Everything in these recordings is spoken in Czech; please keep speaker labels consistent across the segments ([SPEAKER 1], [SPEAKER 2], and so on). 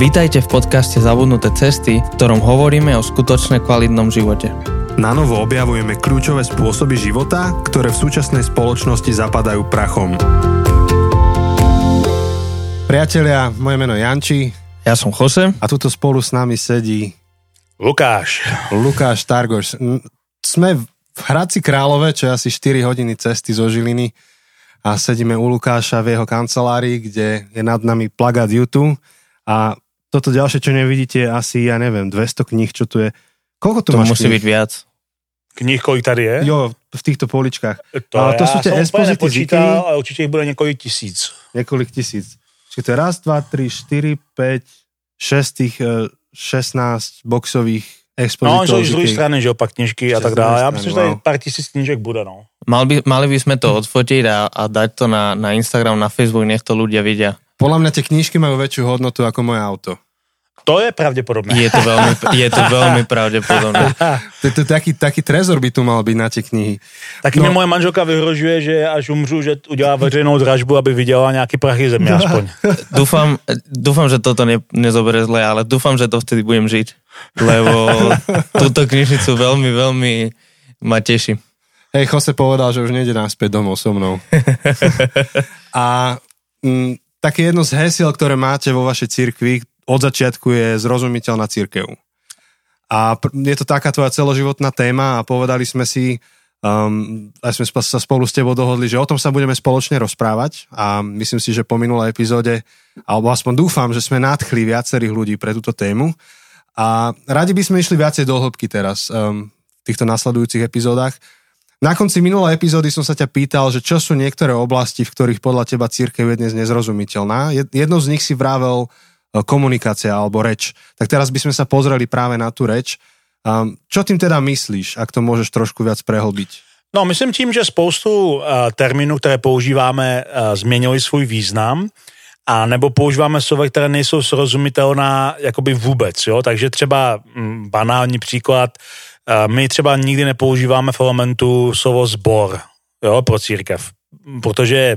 [SPEAKER 1] Vítajte v podcaste Zabudnuté cesty, v ktorom hovoríme o skutočne kvalitnom živote.
[SPEAKER 2] Na novo objavujeme kľúčové spôsoby života, ktoré v súčasnej spoločnosti zapadajú prachom. Priatelia, moje meno je Janči
[SPEAKER 1] Ja som Jose.
[SPEAKER 2] a tuto spolu s nami sedí
[SPEAKER 3] Lukáš.
[SPEAKER 2] Lukáš Targoš. Sme v Hradci Králové, čo je asi 4 hodiny cesty zo Žiliny a sedíme u Lukáša v jeho kancelárii, kde je nad nami plagát YouTube a toto ďalšie, čo nevidíte, je asi, ja neviem, 200 kníh, čo tu je. Koľko tu
[SPEAKER 1] To
[SPEAKER 2] máš
[SPEAKER 1] musí
[SPEAKER 2] kníh?
[SPEAKER 1] byť viac.
[SPEAKER 3] Knih, kolik tady je?
[SPEAKER 2] Jo, v týchto poličkách.
[SPEAKER 3] To,
[SPEAKER 2] Ale to jsou
[SPEAKER 3] jsem úplně
[SPEAKER 2] expozity zvyklý.
[SPEAKER 3] ale určitě jich bude několik tisíc.
[SPEAKER 2] Několik tisíc. Čiže to je raz, dva, tri, štyri, päť, šest tých eh, 16 boxových
[SPEAKER 3] No,
[SPEAKER 2] expozitov.
[SPEAKER 3] jsou i z druhé strany, že jo, pak knižky a tak dále. Já myslím, že tady pár tisíc knížek bude, no.
[SPEAKER 1] Mal by, mali by sme to odfotiť a, a dať to na, na Instagram, na Facebook, nech to ľudia vidia.
[SPEAKER 2] Podľa mňa tie knížky majú väčšiu hodnotu ako moje auto.
[SPEAKER 3] To je pravděpodobné.
[SPEAKER 1] Je to veľmi, je to veľmi pravdepodobné.
[SPEAKER 2] To, to, taký, taký trezor by tu mal byť na tie knihy.
[SPEAKER 3] Taky
[SPEAKER 2] No.
[SPEAKER 3] mě moje manželka vyhrožuje, že až umřu, že udělá veřejnou dražbu, aby vydělala nějaký prachy země aspoň.
[SPEAKER 1] Dúfam, dúfam, že toto ne, nezobere zle, ale dúfam, že to vtedy budem žiť. Lebo túto knižnicu veľmi, veľmi ma teší.
[SPEAKER 2] Hej, Jose povedal, že už nejde naspäť domov so mnou. A m, také jedno z hesiel, ktoré máte vo vašej cirkvi, od začiatku je zrozumiteľná církev. A je to taká tvoja celoživotná téma a povedali sme si, um, aj sme sa spolu s tebou dohodli, že o tom sa budeme spoločne rozprávať a myslím si, že po minulej epizóde, alebo aspoň dúfam, že sme nadchli viacerých ľudí pre túto tému a radi by sme išli viacej do hĺbky teraz um, v týchto nasledujúcich epizódach. Na konci minulej epizódy som sa ťa pýtal, že čo sú niektoré oblasti, v ktorých podľa teba církev je dnes nezrozumiteľná. Jed- Jednou z nich si vravel e, komunikácia alebo reč. Tak teraz by sme sa pozreli práve na tú reč. Um, čo tým teda myslíš, ak to môžeš trošku viac prehlbiť?
[SPEAKER 3] No, myslím tím, že spoustu uh, termínů, které používáme, uh, změnili svůj význam a nebo používáme slova, které nejsou srozumitelná jakoby vůbec, jo, takže třeba mm, banální příklad, uh, my třeba nikdy nepoužíváme v elementu slovo zbor, jo, pro církev, protože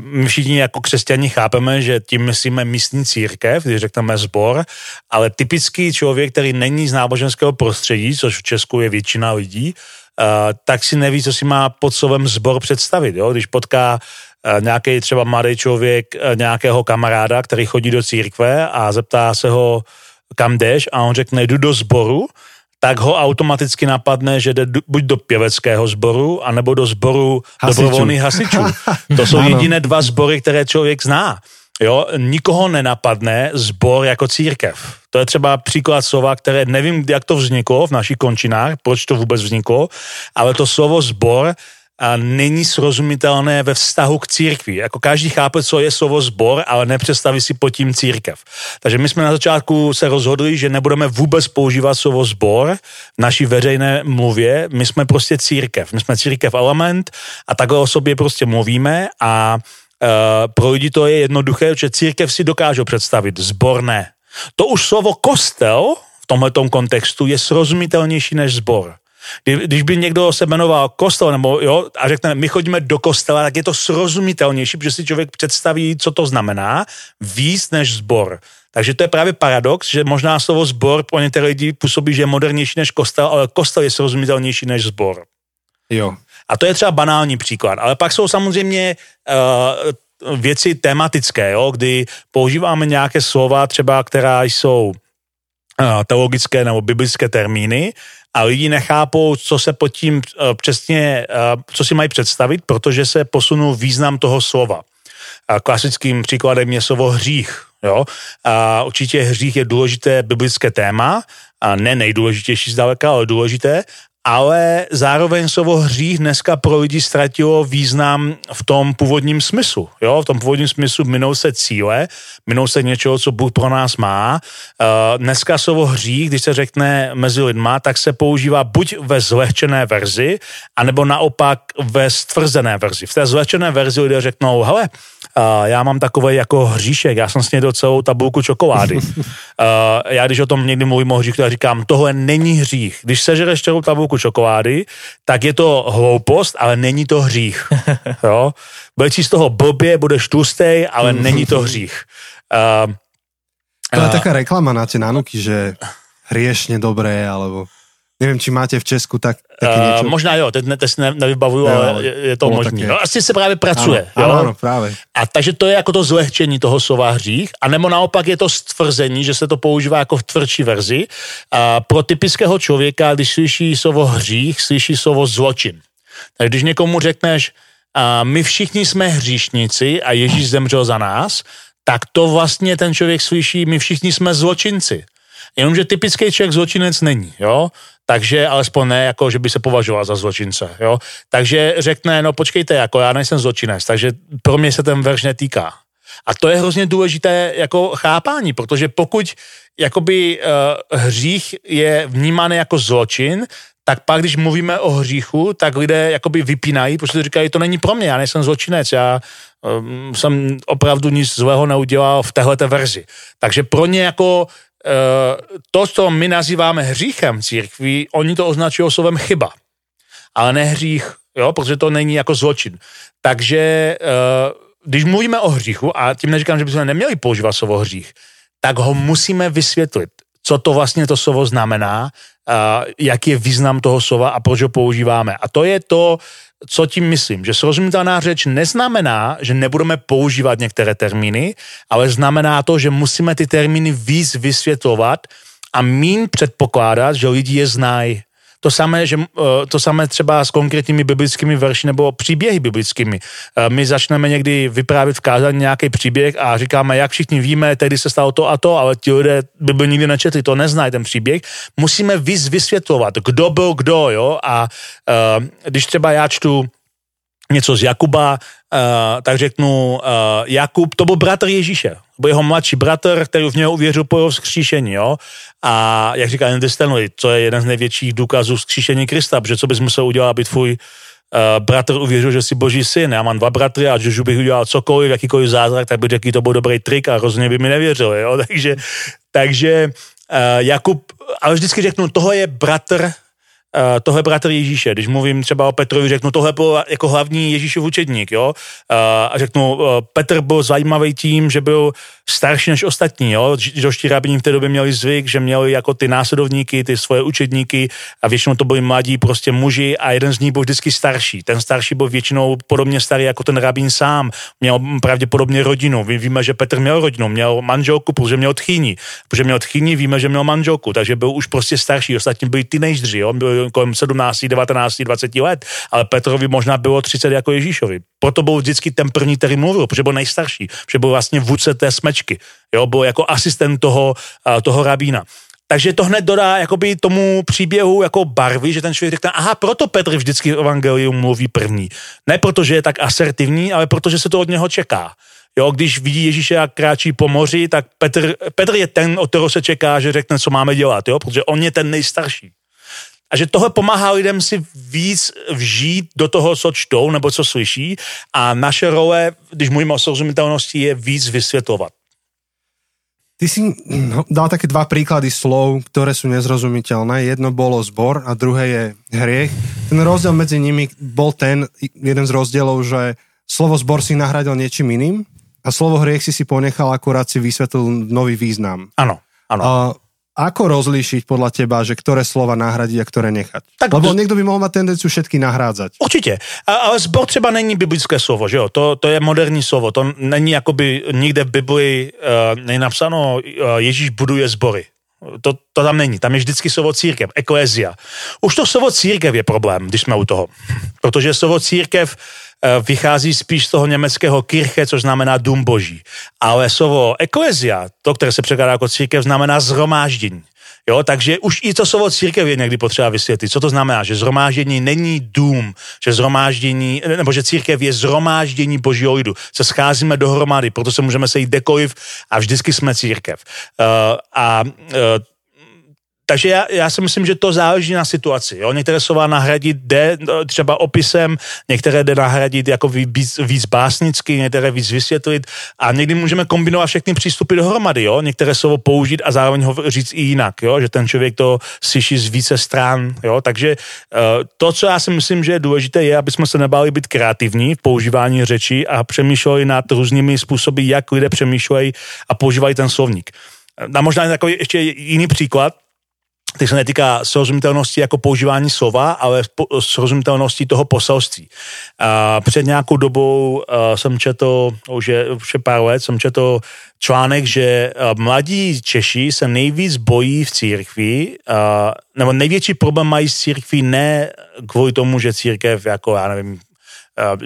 [SPEAKER 3] my všichni jako křesťani chápeme, že tím myslíme místní církev, když řekneme zbor, ale typický člověk, který není z náboženského prostředí, což v Česku je většina lidí, tak si neví, co si má pod slovem zbor představit. Jo? Když potká nějaký třeba mladý člověk nějakého kamaráda, který chodí do církve a zeptá se ho, kam jdeš a on řekne, jdu do sboru, tak ho automaticky napadne, že jde buď do pěveckého sboru, anebo do sboru
[SPEAKER 2] Hasičů.
[SPEAKER 3] dobrovolných hasičů. To jsou jediné dva sbory, které člověk zná. Jo, nikoho nenapadne zbor jako církev. To je třeba příklad slova, které nevím, jak to vzniklo v našich končinách, proč to vůbec vzniklo, ale to slovo zbor a není srozumitelné ve vztahu k církvi. Jako každý chápe, co je slovo zbor, ale nepředstaví si pod tím církev. Takže my jsme na začátku se rozhodli, že nebudeme vůbec používat slovo zbor v naší veřejné mluvě. My jsme prostě církev. My jsme církev element a takhle o sobě prostě mluvíme a Uh, pro lidi to je jednoduché, že církev si dokážou představit, zbor ne. To už slovo kostel v tomhletom kontextu je srozumitelnější než zbor. Kdy, když by někdo se jmenoval kostel nebo jo, a řekne, my chodíme do kostela, tak je to srozumitelnější, protože si člověk představí, co to znamená, víc než zbor. Takže to je právě paradox, že možná slovo zbor pro některé lidi působí, že je modernější než kostel, ale kostel je srozumitelnější než zbor.
[SPEAKER 2] Jo.
[SPEAKER 3] A to je třeba banální příklad. Ale pak jsou samozřejmě uh, věci tematické, jo, kdy používáme nějaké slova třeba, která jsou uh, teologické nebo biblické termíny a lidi nechápou, co se pod tím uh, přesně, uh, co si mají představit, protože se posunul význam toho slova. Klasickým příkladem je slovo hřích. Jo? A určitě hřích je důležité biblické téma, a ne nejdůležitější zdaleka, ale důležité, ale zároveň slovo hřích dneska pro lidi ztratilo význam v tom původním smyslu. Jo? V tom původním smyslu minou se cíle, minou se něčeho, co Bůh pro nás má. Uh, dneska slovo hřích, když se řekne mezi lidma, tak se používá buď ve zlehčené verzi, anebo naopak ve stvrzené verzi. V té zlehčené verzi lidé řeknou, hele, uh, já mám takový jako hříšek, já jsem snědl celou tabulku čokolády. uh, já když o tom někdy mluvím o hříchu, tak říkám, tohle není hřích. Když sežereš celou tabulku čokolády, tak je to hloupost, ale není to hřích. Jo? Budeš si z toho blbě, budeš tlustej, ale není to hřích. Uh,
[SPEAKER 2] To je taká reklama na tie nanuky, že hriešne dobré, alebo neviem, či máte v Česku tak, také
[SPEAKER 3] Uh,
[SPEAKER 2] niečo.
[SPEAKER 3] možná jo, teď, ne, teď ne, nevybavuju,
[SPEAKER 2] Jo,
[SPEAKER 3] ale je, je to možné.
[SPEAKER 2] taky.
[SPEAKER 3] No, asi se právě pracuje.
[SPEAKER 2] Áno,
[SPEAKER 3] jo?
[SPEAKER 2] áno, práve.
[SPEAKER 3] A takže to je jako to zlehčení toho slova hřích, a nebo naopak je to stvrzení, že se to používá jako v tvrdší verzi. A pro typického člověka, když slyší slovo hřích, slyší slovo zločin. Tak když někomu řekneš, a my všichni jsme hříšníci a Ježíš zemřel za nás, tak to vlastně ten člověk slyší, my všichni jsme zločinci. Jenomže typický člověk zločinec není, jo? Takže alespoň ne, jako že by se považoval za zločince, jo? Takže řekne, no počkejte, jako já nejsem zločinec, takže pro mě se ten verš netýká. A to je hrozně důležité jako chápání, protože pokud jakoby uh, hřích je vnímán jako zločin, tak pak, když mluvíme o hříchu, tak lidé jakoby vypínají, protože říkají, to není pro mě, já nejsem zločinec, já um, jsem opravdu nic zlého neudělal v téhleté verzi. Takže pro ně jako to, co my nazýváme hříchem církví, oni to označují slovem chyba, ale ne hřích, jo, protože to není jako zločin. Takže uh, když mluvíme o hříchu, a tím neříkám, že bychom neměli používat slovo hřích, tak ho musíme vysvětlit, co to vlastně to slovo znamená, jaký je význam toho slova a proč ho používáme. A to je to, co tím myslím, že srozumitelná řeč neznamená, že nebudeme používat některé termíny, ale znamená to, že musíme ty termíny víc vysvětlovat a mín předpokládat, že lidi je znají. To samé, že, eh, to samé třeba s konkrétními biblickými verši nebo příběhy biblickými. Eh, My začneme někdy vyprávět v kázání nějaký příběh a říkáme, jak všichni víme, tehdy se stalo to a to, ale ti lidé Bibli nikdy nečetli, to neznají ten příběh. Musíme vysvětlovat, kdo byl kdo, jo, a uh, když třeba já čtu něco z Jakuba, uh, tak řeknu, uh, Jakub, to byl bratr Ježíše, byl jeho mladší bratr, který v něho uvěřil po jeho vzkříšení, jo. A jak říká Andy Stanley, co je jeden z největších důkazů vzkříšení Krista, protože co bys musel udělat, aby tvůj uh, bratr uvěřil, že jsi boží syn. Já mám dva bratry a že bych udělal cokoliv, jakýkoliv zázrak, tak by řekl, to byl dobrý trik a rozhodně by mi nevěřil, jo. Takže, takže uh, Jakub, ale vždycky řeknu, toho je bratr Uh, tohle bratr Ježíše, když mluvím třeba o Petrovi, řeknu, tohle byl jako hlavní Ježíšův učedník, jo, uh, a řeknu, uh, Petr byl zajímavý tím, že byl starší než ostatní, jo, židovští rabíni v té době měli zvyk, že měli jako ty následovníky, ty svoje učedníky a většinou to byli mladí prostě muži a jeden z nich byl vždycky starší. Ten starší byl většinou podobně starý jako ten rabín sám, měl pravděpodobně rodinu. My víme, že Petr měl rodinu, měl manželku, protože měl tchýni. Protože měl tchýni, víme, že měl manželku, takže byl už prostě starší. Ostatní byli teenageři, jo, byl kolem 17, 19, 20 let, ale Petrovi možná bylo 30 jako Ježíšovi. Proto byl vždycky ten první, který mluvil, protože byl nejstarší, protože byl vlastně vůdce té smečky, jo, byl jako asistent toho, uh, toho rabína. Takže to hned dodá jakoby tomu příběhu jako barvy, že ten člověk řekne, aha, proto Petr vždycky v evangelium mluví první. Ne proto, že je tak asertivní, ale protože se to od něho čeká. Jo, když vidí Ježíše, jak kráčí po moři, tak Petr, Petr je ten, od kterého se čeká, že řekne, co máme dělat, jo, protože on je ten nejstarší. A že tohle pomáhá lidem si víc vžít do toho, co čtou nebo co slyší a naše role, když mluvíme o srozumitelnosti, je víc vysvětlovat.
[SPEAKER 2] Ty si no, dal také dva príklady slov, ktoré sú nezrozumiteľné. Jedno bolo zbor a druhé je hriech. Ten rozdiel medzi nimi bol ten, jeden z rozdielov, že slovo zbor si nahradil niečím iným a slovo hriech si si ponechal, akurát si vysvetlil nový význam.
[SPEAKER 3] Ano, ano.
[SPEAKER 2] Ako rozlíšiť podľa teba, že ktoré slova nahradiť a ktoré nechať?
[SPEAKER 3] Tak
[SPEAKER 2] Lebo
[SPEAKER 3] to-
[SPEAKER 2] niekto by mohol mať tendenciu všetky nahrádzať.
[SPEAKER 3] Určitě. A, ale zbor třeba není biblické slovo, že jo? To, to je moderní slovo. To není jakoby nikde v Biblii uh, nejnapsáno uh, Ježíš buduje sbory. To, to tam není. Tam je vždycky slovo církev, eklézia. Už to slovo církev je problém, když jsme u toho. Protože slovo církev eh, vychází spíš z toho německého kirche, což znamená dům boží. Ale slovo eklézia, to, které se překládá jako církev, znamená zhromáždění. Jo, takže už i to slovo církev je někdy potřeba vysvětlit. Co to znamená? Že zhromáždění není dům, že zhromáždění, nebo že církev je zhromáždění božího lidu. Se scházíme dohromady, proto se můžeme sejít dekoliv a vždycky jsme církev. Uh, a uh, takže já, já si myslím, že to záleží na situaci. Jo? Některé slova nahradit jde no, třeba opisem, některé jde nahradit jako víc, víc básnicky, některé víc vysvětlit a někdy můžeme kombinovat všechny přístupy dohromady. Jo? Některé slovo použít a zároveň ho říct i jinak, jo? že ten člověk to slyší z více stran. Jo? Takže uh, to, co já si myslím, že je důležité, je, aby jsme se nebáli být kreativní v používání řeči a přemýšleli nad různými způsoby, jak lidé přemýšlejí a používají ten slovník. A možná takový ještě jiný příklad, který se netýká srozumitelnosti jako používání slova, ale srozumitelnosti toho poselství. A před nějakou dobou jsem četl, už je, už pár let, jsem četl článek, že mladí Češi se nejvíc bojí v církvi, nebo největší problém mají s církví ne kvůli tomu, že církev, jako já nevím,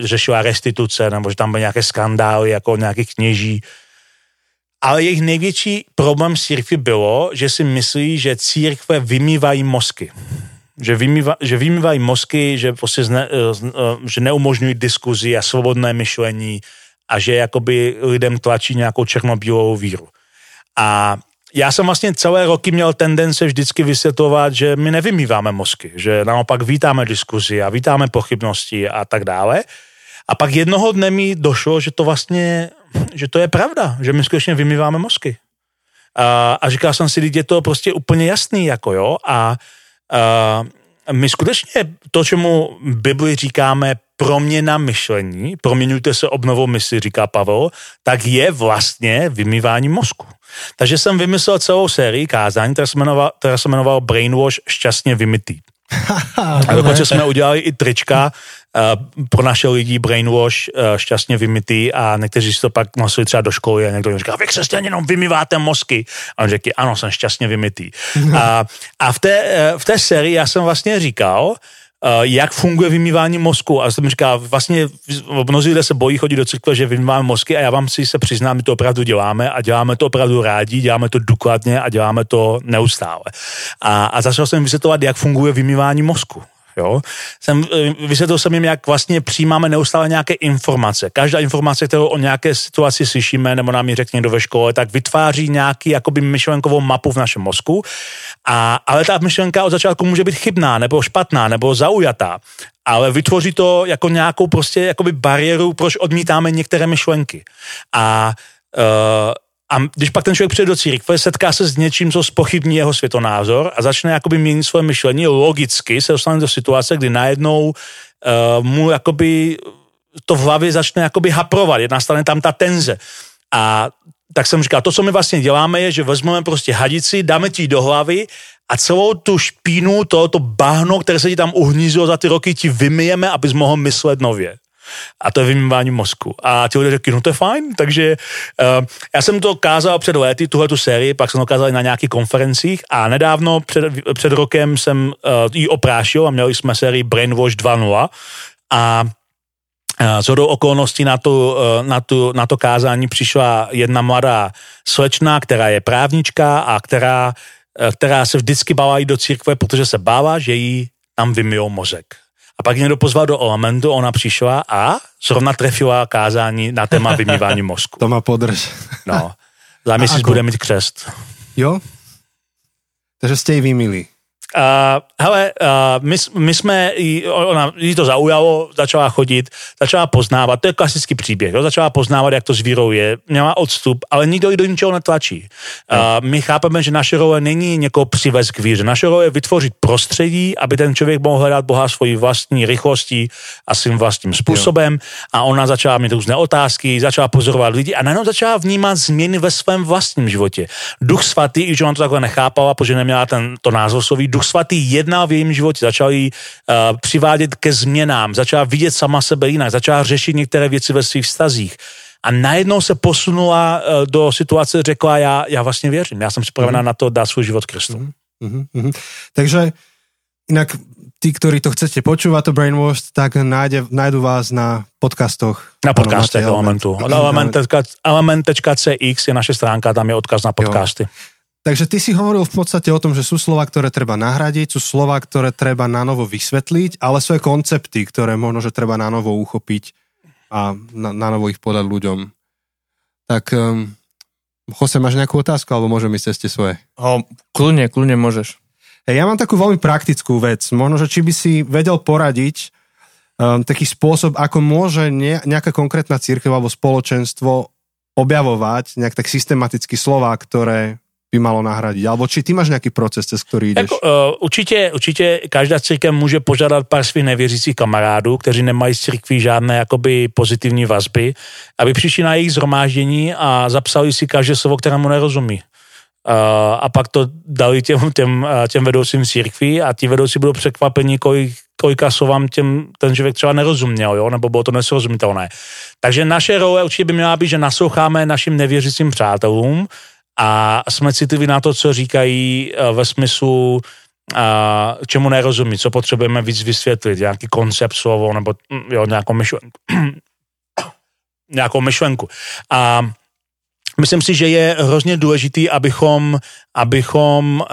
[SPEAKER 3] řešila restituce, nebo že tam byly nějaké skandály, jako nějakých kněží, ale jejich největší problém s církví bylo, že si myslí, že církve vymývají mozky. Že, vymýva, že vymývají mozky, že, prostě zne, eh, eh, že neumožňují diskuzi a svobodné myšlení a že jakoby lidem tlačí nějakou černobílou víru. A já jsem vlastně celé roky měl tendence vždycky vysvětlovat, že my nevymýváme mozky, že naopak vítáme diskuzi a vítáme pochybnosti a tak dále. A pak jednoho dne mi došlo, že to vlastně že to je pravda, že my skutečně vymýváme mozky. A, a říkal jsem si, je to prostě úplně jasný, jako jo, a, a my skutečně to, čemu Bibli říkáme proměna myšlení, proměňujte se obnovou mysli, říká Pavel, tak je vlastně vymývání mozku. Takže jsem vymyslel celou sérii kázání, která se jmenoval, která se jmenoval Brainwash šťastně vymytý. A dokonce jsme udělali i trička uh, pro naše lidi brainwash uh, šťastně vymytý a někteří si to pak nosili třeba do školy a někdo říká, vy křesťané jenom vymýváte mozky. A on řekl, ano, jsem šťastně vymytý. a, a v té, uh, v té sérii já jsem vlastně říkal, jak funguje vymývání mozku. A jsem říkal, vlastně mnozí lidé se bojí chodit do církve, že vymýváme mozky a já vám si se přiznám, my to opravdu děláme a děláme to opravdu rádi, děláme to důkladně a děláme to neustále. A, a začal jsem vysvětlovat, jak funguje vymývání mozku. Jo? Jsem, eh, vysvětlil jsem jim, jak vlastně přijímáme neustále nějaké informace. Každá informace, kterou o nějaké situaci slyšíme, nebo nám ji řekne někdo ve škole, tak vytváří nějaký jakoby myšlenkovou mapu v našem mozku. A, ale ta myšlenka od začátku může být chybná, nebo špatná, nebo zaujatá. Ale vytvoří to jako nějakou prostě jakoby bariéru, proč odmítáme některé myšlenky. A uh, a když pak ten člověk přijde do církve, setká se s něčím, co spochybní jeho světonázor a začne jakoby měnit svoje myšlení, logicky se dostane do situace, kdy najednou uh, mu jakoby to v hlavě začne jakoby haprovat, jedna tam ta tenze. A tak jsem říkal, to, co my vlastně děláme, je, že vezmeme prostě hadici, dáme ti do hlavy a celou tu špínu, to, to bahno, které se ti tam uhnízilo za ty roky, ti vymijeme, abys mohl myslet nově a to je vymývání mozku. A ti lidé řekli, no to je fajn, takže uh, já jsem to kázal před lety, tuhle tu sérii, pak jsem to kázal na nějakých konferencích a nedávno před, před rokem jsem uh, ji oprášil a měli jsme sérii Brainwash 2.0 a z hodou okolností na, tu, na, tu, na to kázání přišla jedna mladá slečna, která je právnička a která, která se vždycky jít do církve, protože se bála, že jí tam vymijou mozek. A pak někdo pozval do Olamentu, ona přišla a zrovna trefila kázání na téma vymývání mozku.
[SPEAKER 2] To má podrž.
[SPEAKER 3] No, za měsíc bude mít křest.
[SPEAKER 2] Jo? Takže jste ji vymili.
[SPEAKER 3] Uh, hele, uh, my, my jsme, jí, ona, jí to zaujalo, začala chodit, začala poznávat, to je klasický příběh, jo, začala poznávat, jak to s vírou je, měla odstup, ale nikdo ji do ničeho netlačí. Uh, my chápeme, že naše role není někoho přivez k víře, naše role je vytvořit prostředí, aby ten člověk mohl hledat Boha svojí vlastní rychlostí a svým vlastním způsobem jo. a ona začala mít různé otázky, začala pozorovat lidi a najednou začala vnímat změny ve svém vlastním životě. Duch svatý, i že ona to takhle nechápala, protože neměla ten, to názvosloví, duch svatý jednal v jejím životě, začal jí uh, přivádět ke změnám, začala vidět sama sebe jinak, začala řešit některé věci ve svých vztazích. A najednou se posunula uh, do situace, řekla, já, já vlastně věřím, já jsem připravená mm. na to dát svůj život Kristu. Mm.
[SPEAKER 2] Mm-hmm. Takže inak tí, ktorí to chcete počúvať, to Brainwash, tak nájde, nájdu vás na podcastoch.
[SPEAKER 3] Na podcastech Elementu. Element.cx je naše stránka, tam je odkaz na podcasty. Jo.
[SPEAKER 2] Takže ty si hovoril v podstate o tom, že sú slova, ktoré treba nahradiť, sú slova, ktoré treba na novo vysvetliť, ale sú aj koncepty, ktoré možno, že treba na novo uchopiť a na, na novo ich podať ľuďom. Tak um, Jose, máš nejakú otázku, alebo môžem ísť ceste svoje?
[SPEAKER 1] O, kľudne, kľudne môžeš.
[SPEAKER 2] Hey, ja mám takú veľmi praktickú vec. Možno, že či by si vedel poradiť um, taký spôsob, ako môže ne, nejaká konkrétna církev alebo spoločenstvo objavovať nejak tak systematicky slova, ktoré by malo nahradiť? Alebo či ty máš nějaký proces, cez který jdeš?
[SPEAKER 3] Jako, uh, určitě, určitě každá církev může požádat pár svých nevěřících kamarádů, kteří nemají z církví žádné jakoby pozitivní vazby, aby přišli na jejich zhromáždění a zapsali si každé slovo, kterému nerozumí. a pak to dali těm, těm, těm vedoucím církví a ti vedoucí budou překvapení, kolik, kolika slovám těm, ten člověk třeba nerozuměl, jo? nebo bylo to nesrozumitelné. Takže naše role určitě by měla být, že nasloucháme našim nevěřícím přátelům a jsme citliví na to, co říkají ve smyslu, a čemu nerozumí, co potřebujeme víc vysvětlit, nějaký koncept, slovo nebo jo, nějakou myšlenku. nějakou myšlenku. A myslím si, že je hrozně důležitý, abychom, abychom uh,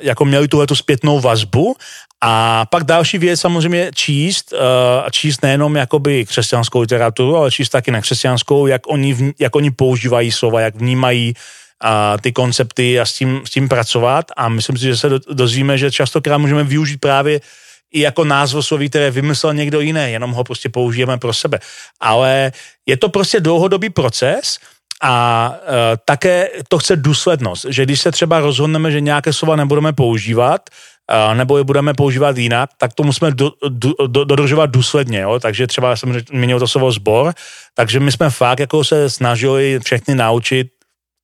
[SPEAKER 3] jako měli tuhle zpětnou vazbu a pak další věc samozřejmě číst, uh, číst nejenom jakoby křesťanskou literaturu, ale číst taky nekřesťanskou, jak oni, jak oni používají slova, jak vnímají a ty koncepty a s tím, s tím pracovat a myslím si, že se dozvíme, že častokrát můžeme využít právě i jako názvo sloví, které vymyslel někdo jiný, jenom ho prostě použijeme pro sebe. Ale je to prostě dlouhodobý proces a e, také to chce důslednost, že když se třeba rozhodneme, že nějaké slova nebudeme používat, e, nebo je budeme používat jinak, tak to musíme do, do, do, dodržovat důsledně. Jo? Takže třeba jsem zmínil to slovo zbor, takže my jsme fakt jako se snažili všechny naučit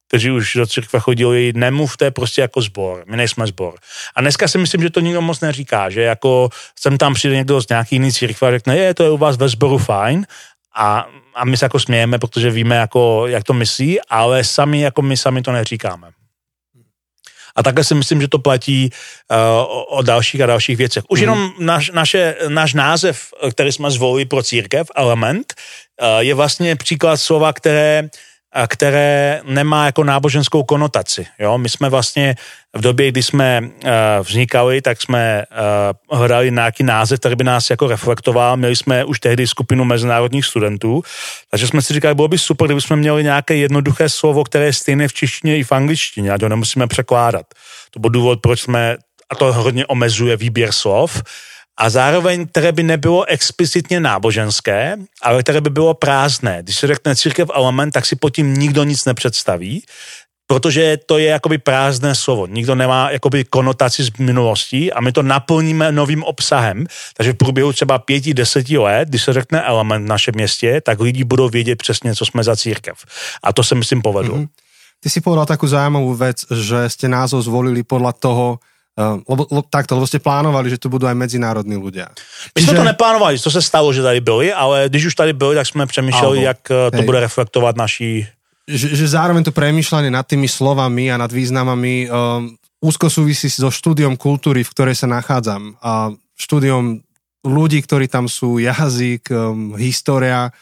[SPEAKER 3] kteří už do církve chodili, nemluvte prostě jako zbor, my nejsme zbor. A dneska si myslím, že to nikdo moc neříká, že jako sem tam přijde někdo z nějaký jiný církve a řekne, je, to je u vás ve sboru fajn, a, a my se jako smějeme, protože víme, jako, jak to myslí, ale sami, jako my sami to neříkáme. A takhle si myslím, že to platí uh, o, o dalších a dalších věcech. Už mm. jenom naš, naše, náš název, který jsme zvolili pro církev, Element, uh, je vlastně příklad slova, které které nemá jako náboženskou konotaci. Jo? My jsme vlastně v době, kdy jsme uh, vznikali, tak jsme uh, hledali nějaký název, který by nás jako reflektoval. Měli jsme už tehdy skupinu mezinárodních studentů, takže jsme si říkali, bylo by super, kdyby jsme měli nějaké jednoduché slovo, které je stejné v češtině i v angličtině, ať ho nemusíme překládat. To byl důvod, proč jsme, a to hodně omezuje výběr slov, a zároveň, které by nebylo explicitně náboženské, ale které by bylo prázdné. Když se řekne církev element, tak si pod tím nikdo nic nepředstaví, protože to je jakoby prázdné slovo. Nikdo nemá jakoby konotaci z minulosti a my to naplníme novým obsahem. Takže v průběhu třeba pěti, deseti let, když se řekne element v našem městě, tak lidi budou vědět přesně, co jsme za církev. A to se myslím povedlo. Mm-hmm.
[SPEAKER 2] Ty si povedal takú zaujímavú vec, že ste názov zvolili podľa toho, lebo, lebo, takto, lebo ste plánovali, že tu budú aj medzinárodní ľudia.
[SPEAKER 3] My Čiže... jsme to neplánovali, to se stalo, že tady byli, ale když už tady byli, tak jsme přemýšleli, Albo, jak eh, to hej. bude reflektovat naší...
[SPEAKER 2] Že, že zároveň to premýšľanie nad tými slovami a nad významami um, úzko súvisí so štúdiom kultúry, v ktorej sa nachádzam. A štúdiom ľudí, ktorí tam sú, jazyk, um, história.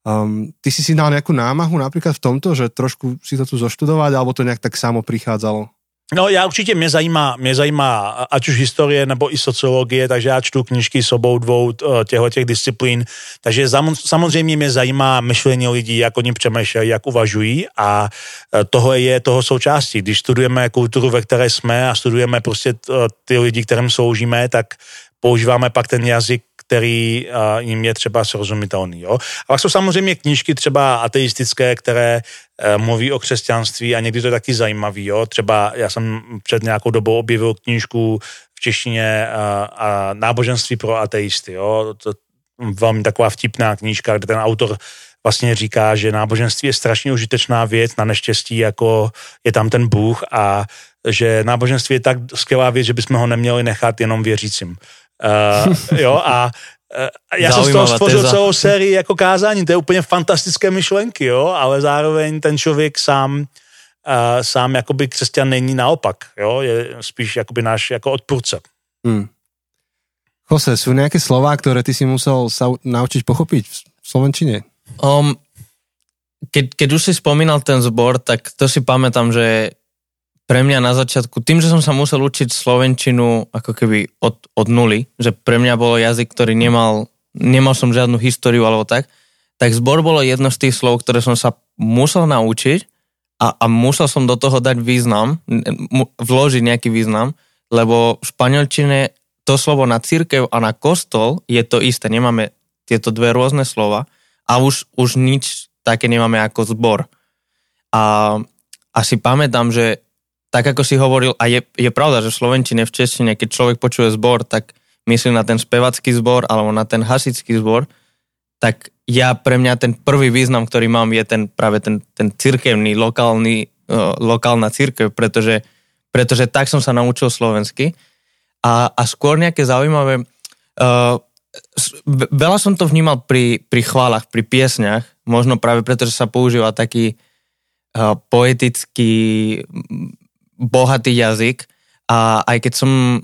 [SPEAKER 2] Um, ty si si dal nejakú námahu napríklad v tomto, že trošku si to tu zoštudovať, alebo to nejak tak samo prichádzalo?
[SPEAKER 3] No já určitě, mě zajímá, mě zajímá ať už historie nebo i sociologie, takže já čtu knižky s obou dvou eh, těchto těch disciplín, takže samozřejmě mě zajímá myšlení lidí, jak oni přemýšlejí, jak uvažují a eh, toho je toho součástí. Když studujeme kulturu, ve které jsme a studujeme prostě eh, ty lidi, kterým sloužíme, tak používáme pak ten jazyk, který uh, jim je třeba srozumitelný. Jo? A pak jsou samozřejmě knížky třeba ateistické, které uh, mluví o křesťanství a někdy to je taky zajímavý. Jo? Třeba já jsem před nějakou dobou objevil knížku v češtině uh, a náboženství pro ateisty. Jo? To velmi taková vtipná knížka, kde ten autor vlastně říká, že náboženství je strašně užitečná věc, na neštěstí jako je tam ten Bůh a že náboženství je tak skvělá věc, že bychom ho neměli nechat jenom věřícím. Uh, jo, a uh, já jsem z toho stvořil celou sérii jako kázání, to je úplně fantastické myšlenky, jo, ale zároveň ten člověk sám uh, sám jakoby křesťan není naopak, jo, je spíš jakoby náš jako odpůrce. Hmm.
[SPEAKER 2] Jose, jsou nějaké slova, které ty si musel sa naučiť pochopit v Slovenčině?
[SPEAKER 1] Um, keď, keď už si spomínal ten zbor, tak to si pamätám, že pre mňa na začiatku, tým, že som sa musel učiť slovenčinu ako keby od, od nuly, že pre mňa bolo jazyk, ktorý nemal, nemal som žiadnu históriu alebo tak, tak zbor bolo jedno z tých slov, ktoré som sa musel naučiť a, a musel som do toho dať význam, vložiť nejaký význam, lebo v španielčine to slovo na církev a na kostol je to isté, nemáme tieto dve rôzne slova a už, už nič také nemáme ako zbor. A asi pamätám, že tak ako si hovoril, a je, je pravda, že v Slovenčine, v Češtine, keď človek počuje zbor, tak myslí na ten spevacký zbor alebo na ten hasičský zbor, tak ja pre mňa ten prvý význam, ktorý mám, je ten práve ten, ten cirkevný, lokálny uh, lokálna církev, pretože, pretože tak som sa naučil slovensky. A, a skôr nejaké zaujímavé... Uh, veľa som to vnímal pri, pri chválach, pri piesňach, možno práve preto, že sa používa taký uh, poetický, bohatý jazyk a aj keď som,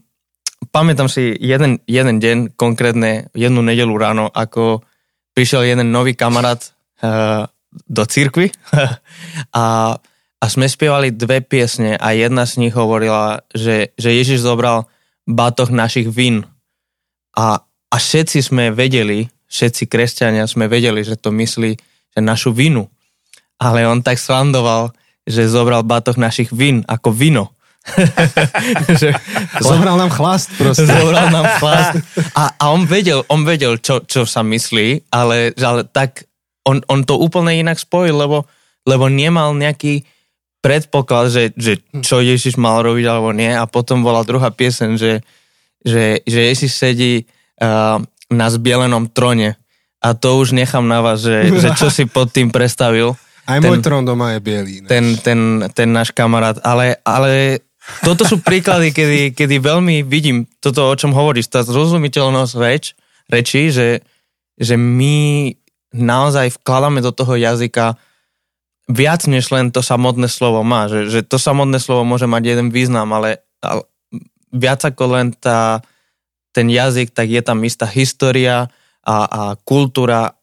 [SPEAKER 1] pamätám si jeden, jeden deň, konkrétne jednu nedelu ráno, ako prišiel jeden nový kamarát uh, do cirkvy a, a sme spievali dve piesne a jedna z nich hovorila, že, že Ježiš zobral batoh našich vín a a všetci sme vedeli, všetci kresťania sme vedeli, že to myslí že našu vinu. Ale on tak slandoval, že zobral batoh našich vin ako vino.
[SPEAKER 2] že zobral nám chlast proste.
[SPEAKER 1] Zobral nám chlast. A, a on vedel, on vedel čo, čo sa myslí, ale, ale tak on, on to úplne inak spojil, lebo, lebo nemal nejaký predpoklad, že, že čo Ježiš mal robiť alebo nie. A potom bola druhá piesen, že, že, že Ježiš sedí uh, na zbielenom trone. A to už nechám na vás, že, že čo si pod tým predstavil.
[SPEAKER 2] Aj ten, môj trón doma je bielý.
[SPEAKER 1] Ten, ten, ten náš kamarát. Ale, ale toto sú príklady, kedy, kedy veľmi vidím toto, o čom hovoríš, tá zrozumiteľnosť reč, rečí, že, že my naozaj vkladáme do toho jazyka viac, než len to samotné slovo má. Že, že to samotné slovo môže mať jeden význam, ale, ale viac ako len tá, ten jazyk, tak je tam istá história a, a kultúra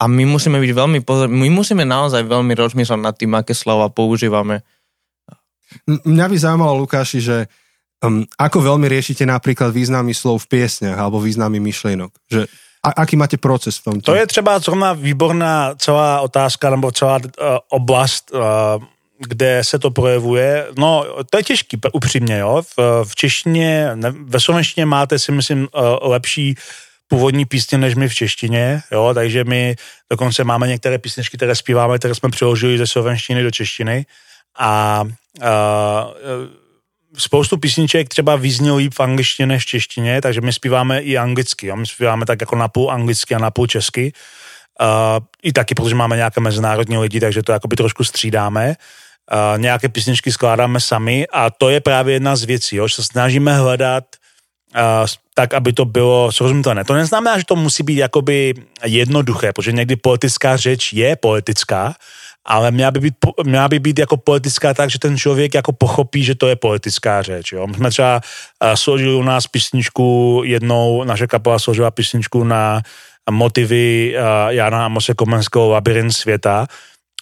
[SPEAKER 1] a my musíme byť veľmi pozor, my musíme naozaj veľmi rozmýšľať nad tým, aké slova používame.
[SPEAKER 2] Mňa by zaujímalo, Lukáši, že um, ako veľmi riešite napríklad významy slov v piesňach alebo významy myšlienok? Že a, aký máte proces v tomto?
[SPEAKER 3] To je třeba zrovna výborná celá otázka nebo celá uh, oblast uh, kde se to projevuje. No, to je těžký, upřímně, jo. V, v češtině, ne, ve slovenštině máte si myslím eh, lepší původní písně než my v češtině, jo, takže my dokonce máme některé písničky, které zpíváme, které jsme přeložili ze slovenštiny do češtiny. A, a spoustu písniček třeba vyzní líp v angličtině než v češtině, takže my zpíváme i anglicky, jo? my zpíváme tak jako napůl anglicky a napůl česky, uh, i taky, protože máme nějaké mezinárodní lidi, takže to jakoby trošku střídáme. Uh, nějaké písničky skládáme sami a to je právě jedna z věcí, jo, že se snažíme hledat tak, aby to bylo srozumitelné. To neznamená, že to musí být jakoby jednoduché, protože někdy politická řeč je politická, ale měla by, být, měla by být jako politická tak, že ten člověk jako pochopí, že to je politická řeč. Jo. My jsme třeba složili u nás písničku jednou, naše kapela složila písničku na motivy Jana Amose Komenského Labirint světa,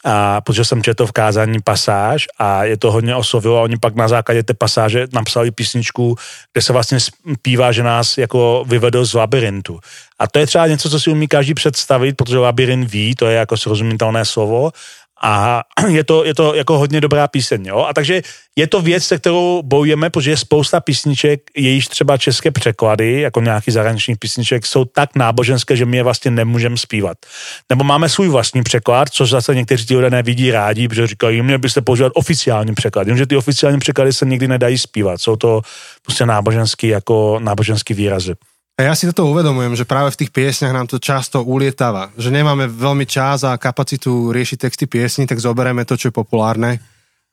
[SPEAKER 3] a protože jsem četl v kázání pasáž a je to hodně oslovilo a oni pak na základě té pasáže napsali písničku, kde se vlastně zpívá, že nás jako vyvedl z labirintu. A to je třeba něco, co si umí každý představit, protože labirint ví, to je jako srozumitelné slovo a je to, je to jako hodně dobrá píseň, jo? A takže je to věc, se kterou bojujeme, protože je spousta písniček, jejíž třeba české překlady, jako nějaký zahraniční písniček, jsou tak náboženské, že my je vlastně nemůžeme zpívat. Nebo máme svůj vlastní překlad, což zase někteří ti lidé nevidí rádi, protože říkají, měli byste používat oficiální překlad, jenže ty oficiální překlady se nikdy nedají zpívat. Jsou to prostě náboženský, jako náboženský výrazy.
[SPEAKER 2] A ja si toto uvedomujem, že práve v tých piesňach nám to často ulietáva, že nemáme veľmi čas a kapacitu riešiť texty piesní, tak zoberieme to, čo je populárne.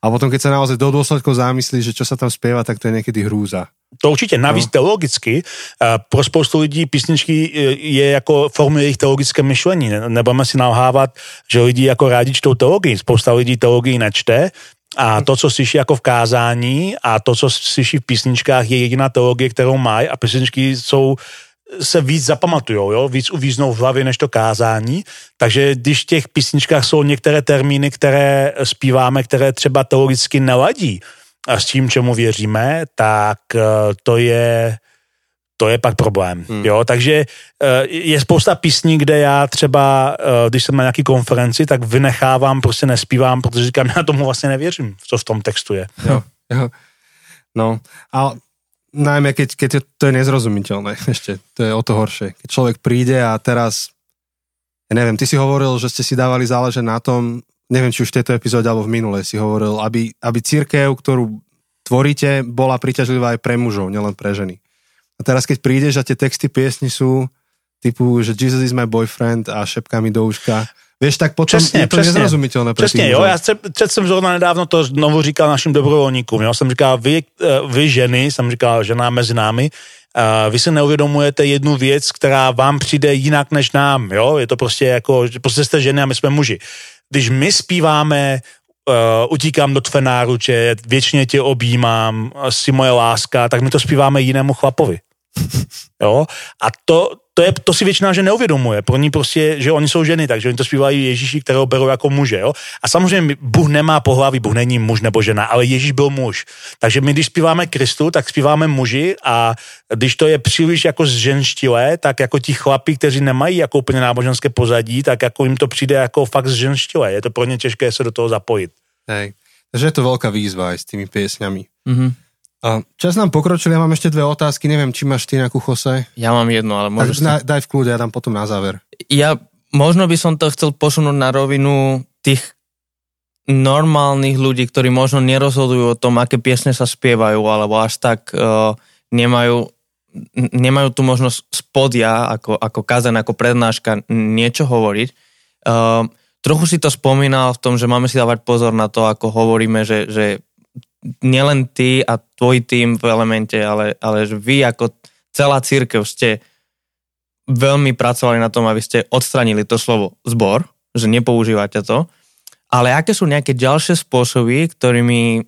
[SPEAKER 2] A potom, keď sa naozaj do dôsledkov zamyslí, že čo sa tam spieva, tak to je niekedy hrúza.
[SPEAKER 3] To určitě. Navíc no. teologicky pro spoustu lidí písničky je jako formuje jejich teologické myšlení. Nebudeme si nalhávat, že lidi jako rádi čtou teologii. Spousta lidí teologii nečte, a to, co slyší jako v kázání a to, co slyší v písničkách, je jediná teologie, kterou mají a písničky jsou se víc zapamatujou, jo? víc uvíznou v hlavě než to kázání. Takže když v těch písničkách jsou některé termíny, které zpíváme, které třeba teologicky neladí a s tím, čemu věříme, tak eh, to je to je pak problém. Hmm. Jo? Takže uh, je spousta písní, kde já třeba, uh, když jsem na nějaký konferenci, tak vynechávám, prostě nespívám, protože říkám, já tomu vlastně nevěřím, co v tom textu je.
[SPEAKER 2] Jo, jo. No, ale najmä keď, keď to je nezrozumiteľné ešte, to je o to horšie. Keď človek príde a teraz, ja neviem, ty si hovoril, že ste si dávali záležať na tom, neviem, či už v tejto epizóde alebo v minulej si hovoril, aby, aby církev, ktorú tvoríte, bola príťažlivá aj pre mužov, nielen pre ženy. A teraz, keď prídeš a tie texty piesni sú typu, že Jesus is my boyfriend a šepká mi do uška Vieš, tak potom
[SPEAKER 3] Přesně,
[SPEAKER 2] je to
[SPEAKER 3] přesně.
[SPEAKER 2] nezrozumitelné
[SPEAKER 3] Přesně, jo, já se, před jsem zrovna nedávno to znovu říkal našim dobrovolníkům, jo, jsem říkal, vy, eh, vy ženy, jsem říkal, žena mezi námi, uh, vy si neuvědomujete jednu věc, která vám přijde jinak než nám, jo, je to prostě jako, že prostě jste ženy a my jsme muži. Když my zpíváme uh, utíkám do tvé náruče, věčně tě objímám, si moje láska, tak my to zpíváme jinému chlapovi. Jo? A to, to, je, to si většina že neuvědomuje. Pro ní prostě, že oni jsou ženy, takže oni to zpívají Ježíši, kterého berou jako muže. Jo? A samozřejmě Bůh nemá pohlaví, Bůh není muž nebo žena, ale Ježíš byl muž. Takže my, když zpíváme Kristu, tak zpíváme muži a když to je příliš jako zženštilé, tak jako ti chlapi, kteří nemají jako úplně náboženské pozadí, tak jako jim to přijde jako fakt zženštilé. Je to pro ně těžké se do toho zapojit.
[SPEAKER 2] Hej. Takže je to veľká výzva aj s tými piesňami.
[SPEAKER 1] Mhm.
[SPEAKER 2] A čas nám pokročil, ja mám ešte dve otázky, neviem, či máš ty nejakú Jose.
[SPEAKER 1] Ja mám jedno, ale môžeš... si-
[SPEAKER 2] na, daj v kľude, ja dám potom na záver.
[SPEAKER 1] ja možno by som to chcel posunúť na rovinu tých normálnych ľudí, ktorí možno nerozhodujú o tom, aké piesne sa spievajú, alebo až tak uh, nemajú, n- nemajú tu možnosť spodia, ako, ako kazen, ako prednáška, niečo hovoriť. Uh, trochu si to spomínal v tom, že máme si dávať pozor na to, ako hovoríme, že, že nielen ty a tvoj tým v elemente, ale, ale že vy ako celá církev ste veľmi pracovali na tom, aby ste odstranili to slovo zbor, že nepoužívate to, ale aké sú nejaké ďalšie spôsoby, ktorými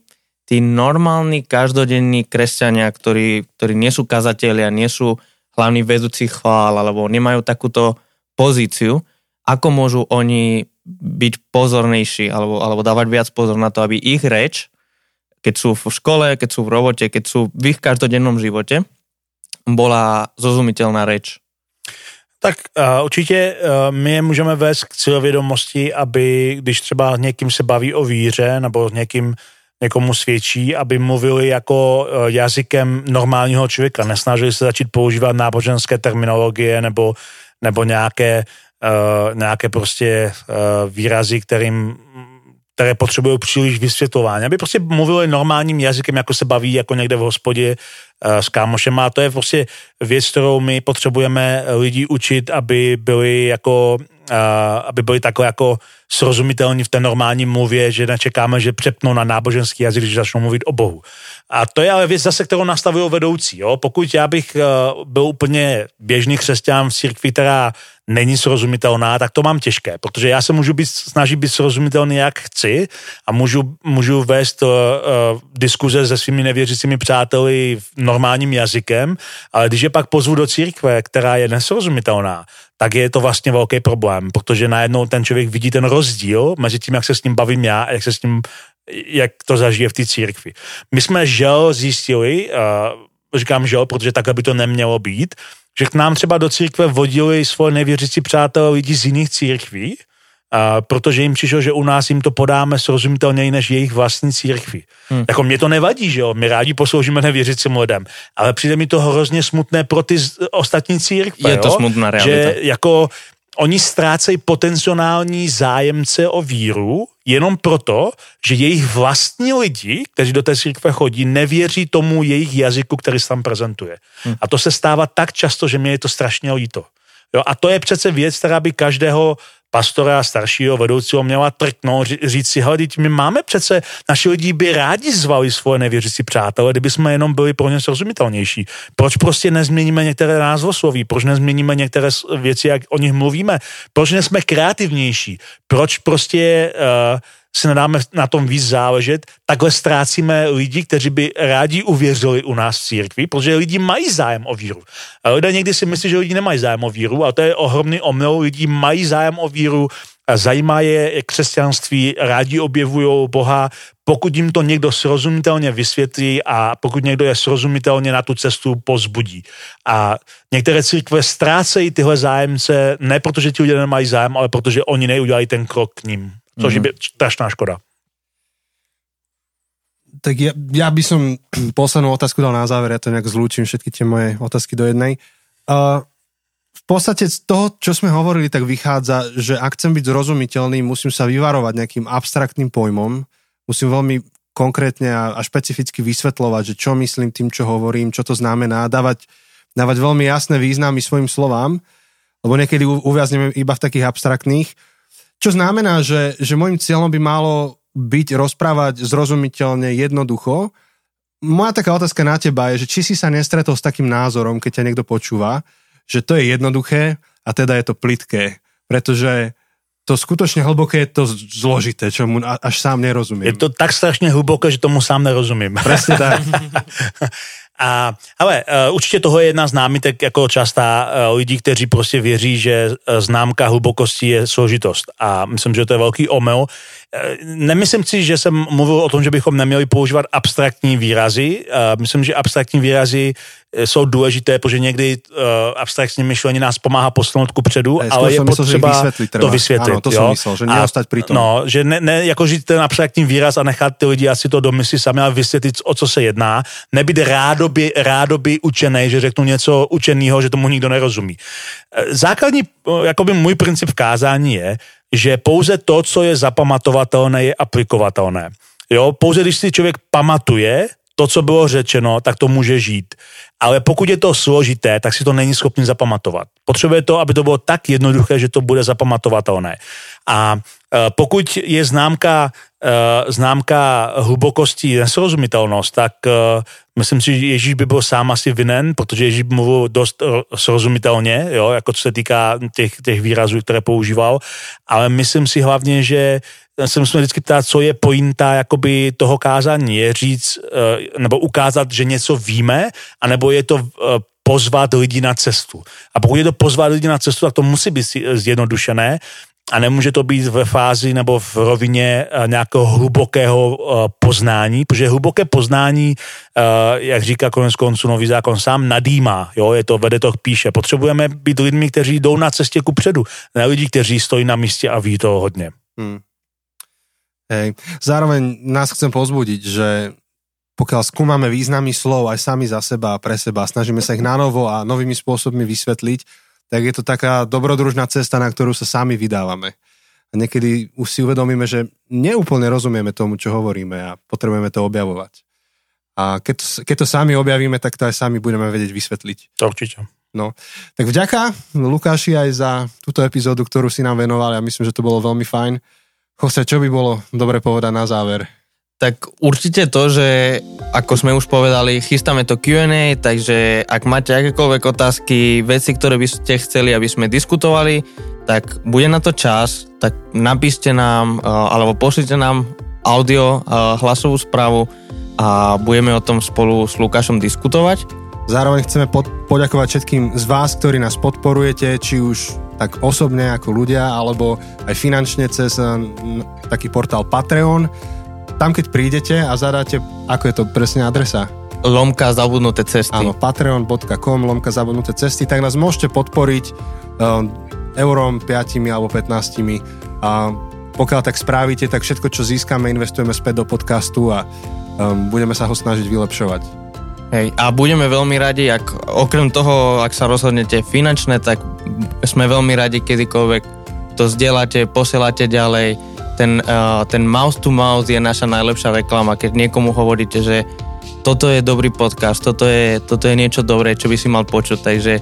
[SPEAKER 1] tí normálni, každodenní kresťania, ktorí, ktorí nie sú kazatelia, nie sú hlavní vedúci chvál, alebo nemajú takúto pozíciu, ako môžu oni byť pozornejší, alebo, alebo dávať viac pozor na to, aby ich reč, keď sú v škole, keď sú v robote, keď sú v ich každodennom živote, bola zrozumiteľná reč.
[SPEAKER 3] Tak uh, určitě uh, my je můžeme vést k cílevědomosti, aby když třeba někým se baví o víře nebo někým někomu svědčí, aby mluvili jako uh, jazykem normálního člověka. Nesnažili se začít používat náboženské terminologie nebo, nebo nějaké, uh, nějaké prostě uh, výrazy, kterým které potřebují příliš vysvětlování, aby prostě mluvili normálním jazykem, jako se baví, jako někde v hospodě s kámošem a to je prostě věc, kterou my potřebujeme lidi učit, aby byli jako, uh, aby byli takhle jako srozumitelní v té normální mluvě, že nečekáme, že přepnou na náboženský jazyk, když začnou mluvit o Bohu. A to je ale věc zase, kterou nastavují vedoucí. Jo? Pokud já bych byl úplně běžný křesťan v církvi, která není srozumitelná, tak to mám těžké, protože já se můžu být, snažit být srozumitelný, jak chci a můžu, můžu vést uh, diskuze se svými nevěřícími přáteli normálním jazykem, ale když je pak pozvu do církve, která je nesrozumitelná, tak je to vlastně velký problém, protože najednou ten člověk vidí ten rozdíl mezi tím, jak se s ním bavím já a jak se s ním, jak to zažije v té církvi. My jsme žel zjistili, uh, říkám žel, protože takhle by to nemělo být, že k nám třeba do církve vodili svoje nevěřící přátelé lidi z jiných církví, a protože jim přišlo, že u nás jim to podáme srozumitelněji než jejich vlastní církvi. Hmm. Jako mě to nevadí, že jo, my rádi posloužíme nevěřícím lidem, ale přijde mi to hrozně smutné pro ty ostatní církve,
[SPEAKER 1] Je to
[SPEAKER 3] jo?
[SPEAKER 1] smutná realita.
[SPEAKER 3] Že jako oni ztrácejí potenciální zájemce o víru jenom proto, že jejich vlastní lidi, kteří do té církve chodí, nevěří tomu jejich jazyku, který se tam prezentuje. Hmm. A to se stává tak často, že mě je to strašně líto. Jo, a to je přece věc, která by každého pastora, staršího vedoucího měla trknout, ří- říct si, hele, my máme přece, naši lidi by rádi zvali svoje nevěřící přátelé, kdyby jsme jenom byli pro ně srozumitelnější. Proč prostě nezměníme některé názvosloví? Proč nezměníme některé věci, jak o nich mluvíme? Proč nejsme kreativnější? Proč prostě uh, si nedáme na tom víc záležet, takhle ztrácíme lidi, kteří by rádi uvěřili u nás v církvi, protože lidi mají zájem o víru. A lidé někdy si myslí, že lidi nemají zájem o víru, a to je ohromný omyl. Lidi mají zájem o víru, a zajímá je křesťanství, rádi objevují Boha, pokud jim to někdo srozumitelně vysvětlí a pokud někdo je srozumitelně na tu cestu pozbudí. A některé církve ztrácejí tyhle zájemce ne protože ti lidé nemají zájem, ale protože oni neudělají ten krok k ním. Což mm-hmm. je strašná škoda.
[SPEAKER 2] Tak ja, ja by som poslednú otázku dal na záver, ja to nejak zlúčim všetky tie moje otázky do jednej. Uh, v podstate z toho, čo sme hovorili, tak vychádza, že ak chcem byť zrozumiteľný, musím sa vyvarovať nejakým abstraktným pojmom, musím veľmi konkrétne a, a špecificky vysvetľovať, že čo myslím tým, čo hovorím, čo to znamená, dávať, dávať veľmi jasné významy svojim slovám, lebo niekedy uviazneme iba v takých abstraktných. Čo znamená, že, že môjim cieľom by malo byť rozprávať zrozumiteľne, jednoducho. Moja taká otázka na teba je, že či si sa nestretol s takým názorom, keď ťa niekto počúva, že to je jednoduché a teda je to plitké. Pretože to skutočne hlboké je to zložité, čo mu až sám nerozumím.
[SPEAKER 3] Je to tak strašně hluboké, že tomu sám nerozumím.
[SPEAKER 2] Presne tak.
[SPEAKER 3] A, ale uh, určitě toho je jedna z námitek jako častá uh, lidí, kteří prostě věří, že uh, známka hlubokosti je složitost. A myslím, že to je velký omyl. Nemyslím si, že jsem mluvil o tom, že bychom neměli používat abstraktní výrazy. Myslím, že abstraktní výrazy jsou důležité, protože někdy uh, abstraktní myšlení nás pomáhá posunout ku předu,
[SPEAKER 2] Hej,
[SPEAKER 3] ale je potřeba
[SPEAKER 2] vysvětlit,
[SPEAKER 3] to vysvětlit.
[SPEAKER 2] Ano, to
[SPEAKER 3] jo?
[SPEAKER 2] jsem myslel, že neostať pri tom.
[SPEAKER 3] No, že ne, ne jako žít ten abstraktní výraz a nechat ty lidi asi to domyslí sami, ale vysvětlit, o co se jedná. Nebyt rádoby, rádoby učený, že řeknu něco učeného, že tomu nikdo nerozumí. Základní, jakoby můj princip v kázání je, že pouze to, co je zapamatovatelné, je aplikovatelné. Jo, pouze když si člověk pamatuje, to, co bylo řečeno, tak to může žít. Ale pokud je to složité, tak si to není schopný zapamatovat. Potřebuje to, aby to bylo tak jednoduché, že to bude zapamatovatelné. A pokud je známka, e, známka hlubokosti nesrozumitelnost, tak e, myslím si, že Ježíš by byl sám asi vinen, protože Ježíš mluvil dost srozumitelně, jo, jako co se týká těch, těch výrazů, které používal, ale myslím si hlavně, že se musíme vždycky ptát, co je pointa jakoby toho kázání. Je říct, nebo ukázat, že něco víme, anebo je to pozvat lidi na cestu. A pokud je to pozvat lidi na cestu, tak to musí být zjednodušené a nemůže to být ve fázi nebo v rovině eh, nějakého hlubokého eh, poznání, protože hluboké poznání, eh, jak říká konec konců nový zákon, sám nadýmá, jo, je to, vede to k píše. Potřebujeme být lidmi, kteří jdou na cestě ku předu, ne lidi, kteří stojí na místě a ví toho hodně. Hmm.
[SPEAKER 2] Hej. Zároveň nás chcem pozbudiť, že pokiaľ skúmame významy slov aj sami za seba a pre seba, snažíme sa ich na novo a novými spôsobmi vysvetliť, tak je to taká dobrodružná cesta, na ktorú sa sami vydávame. A niekedy už si uvedomíme, že neúplne rozumieme tomu, čo hovoríme a potrebujeme to objavovať. A keď to, keď to sami objavíme, tak to aj sami budeme vedieť vysvetliť.
[SPEAKER 3] To určite.
[SPEAKER 2] No, tak vďaka Lukáši aj za túto epizódu, ktorú si nám venovali a myslím, že to bolo veľmi fajn. Jose, čo by bolo dobre povedať na záver?
[SPEAKER 1] Tak určite to, že ako sme už povedali, chystáme to Q&A, takže ak máte akékoľvek otázky, veci, ktoré by ste chceli, aby sme diskutovali, tak bude na to čas, tak napíšte nám, eh, alebo pošlite nám audio, eh, hlasovú správu a budeme o tom spolu s Lukášom diskutovať.
[SPEAKER 2] Zároveň chceme pod, poďakovať všetkým z vás, ktorí nás podporujete, či už tak osobne ako ľudia, alebo aj finančne cez eh, taký portál Patreon tam keď prídete a zadáte, ako je to presne adresa?
[SPEAKER 1] Lomka zabudnuté cesty.
[SPEAKER 2] Áno, patreon.com, lomka zabudnuté cesty, tak nás môžete podporiť um, eurom 5 alebo 15. A pokiaľ tak spravíte, tak všetko, čo získame, investujeme späť do podcastu a um, budeme sa ho snažiť vylepšovať.
[SPEAKER 1] Hej, a budeme veľmi radi, ak okrem toho, ak sa rozhodnete finančné, tak sme veľmi radi kedykoľvek to zdieľate, posielate ďalej, ten, uh, ten mouse to mouse je naša najlepšia reklama, keď niekomu hovoríte, že toto je dobrý podcast, toto je, toto je niečo dobré, čo by si mal počuť, takže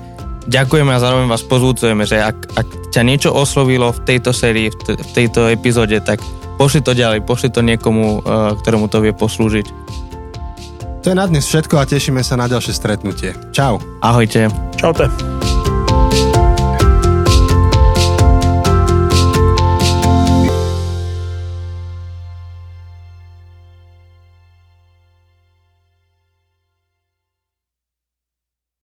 [SPEAKER 1] ďakujeme a zároveň vás pozvúcujeme, že ak, ak ťa niečo oslovilo v tejto sérii, v, t- v tejto epizóde, tak pošli to ďalej, pošli to niekomu, uh, ktorému to vie poslúžiť.
[SPEAKER 2] To je na dnes všetko a tešíme sa na ďalšie stretnutie. Čau.
[SPEAKER 1] Ahojte.
[SPEAKER 3] Čaute.